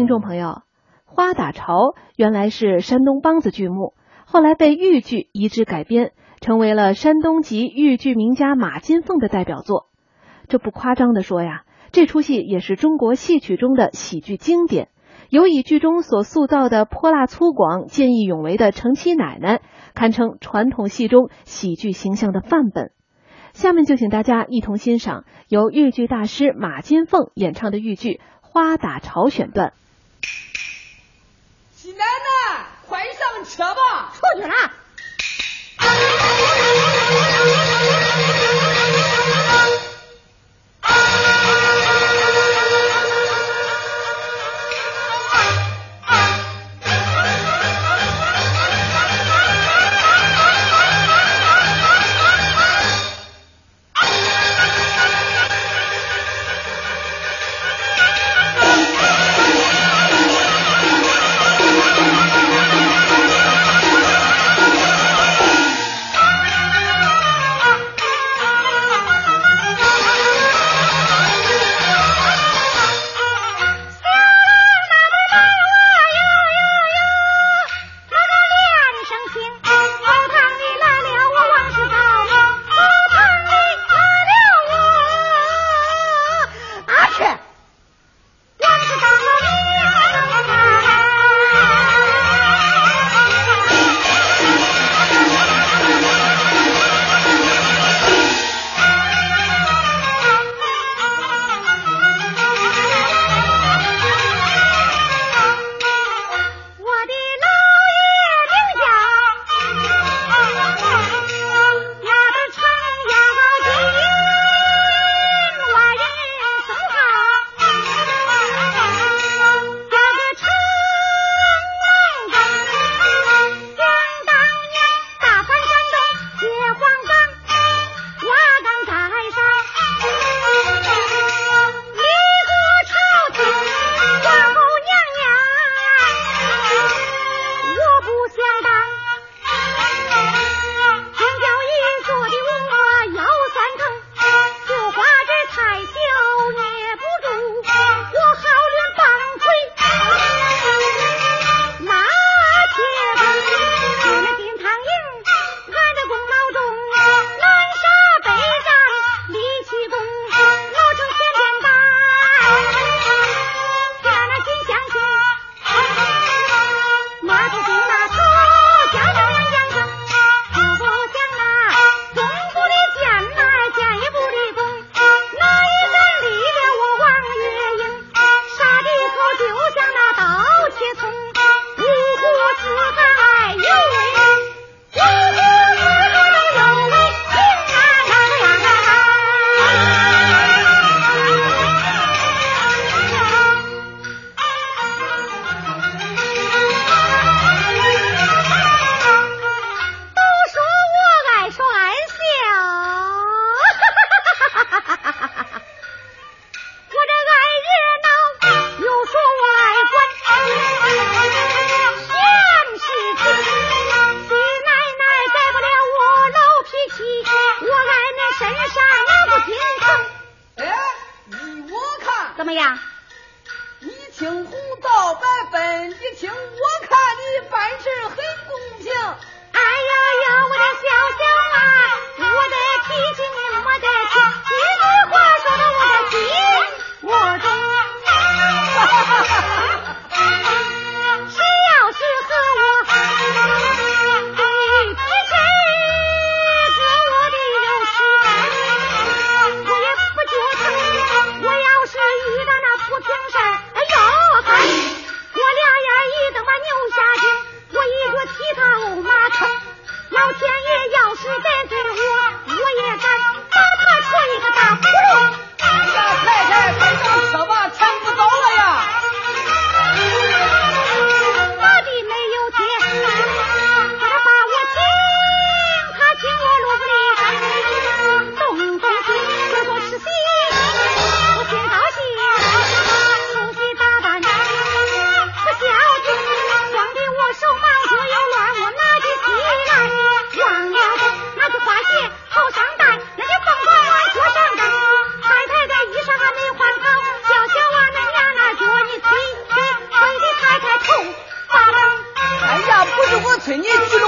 听众朋友，《花打潮》原来是山东梆子剧目，后来被豫剧移植改编，成为了山东籍豫剧名家马金凤的代表作。这不夸张的说呀，这出戏也是中国戏曲中的喜剧经典，尤以剧中所塑造的泼辣粗犷、见义勇为的程七奶奶，堪称传统戏中喜剧形象的范本。下面就请大家一同欣赏由豫剧大师马金凤演唱的豫剧《花打潮》选段。喜奶奶，快上车吧！出去了。怎么样？你请红皂白分，你请我看你办事陈念。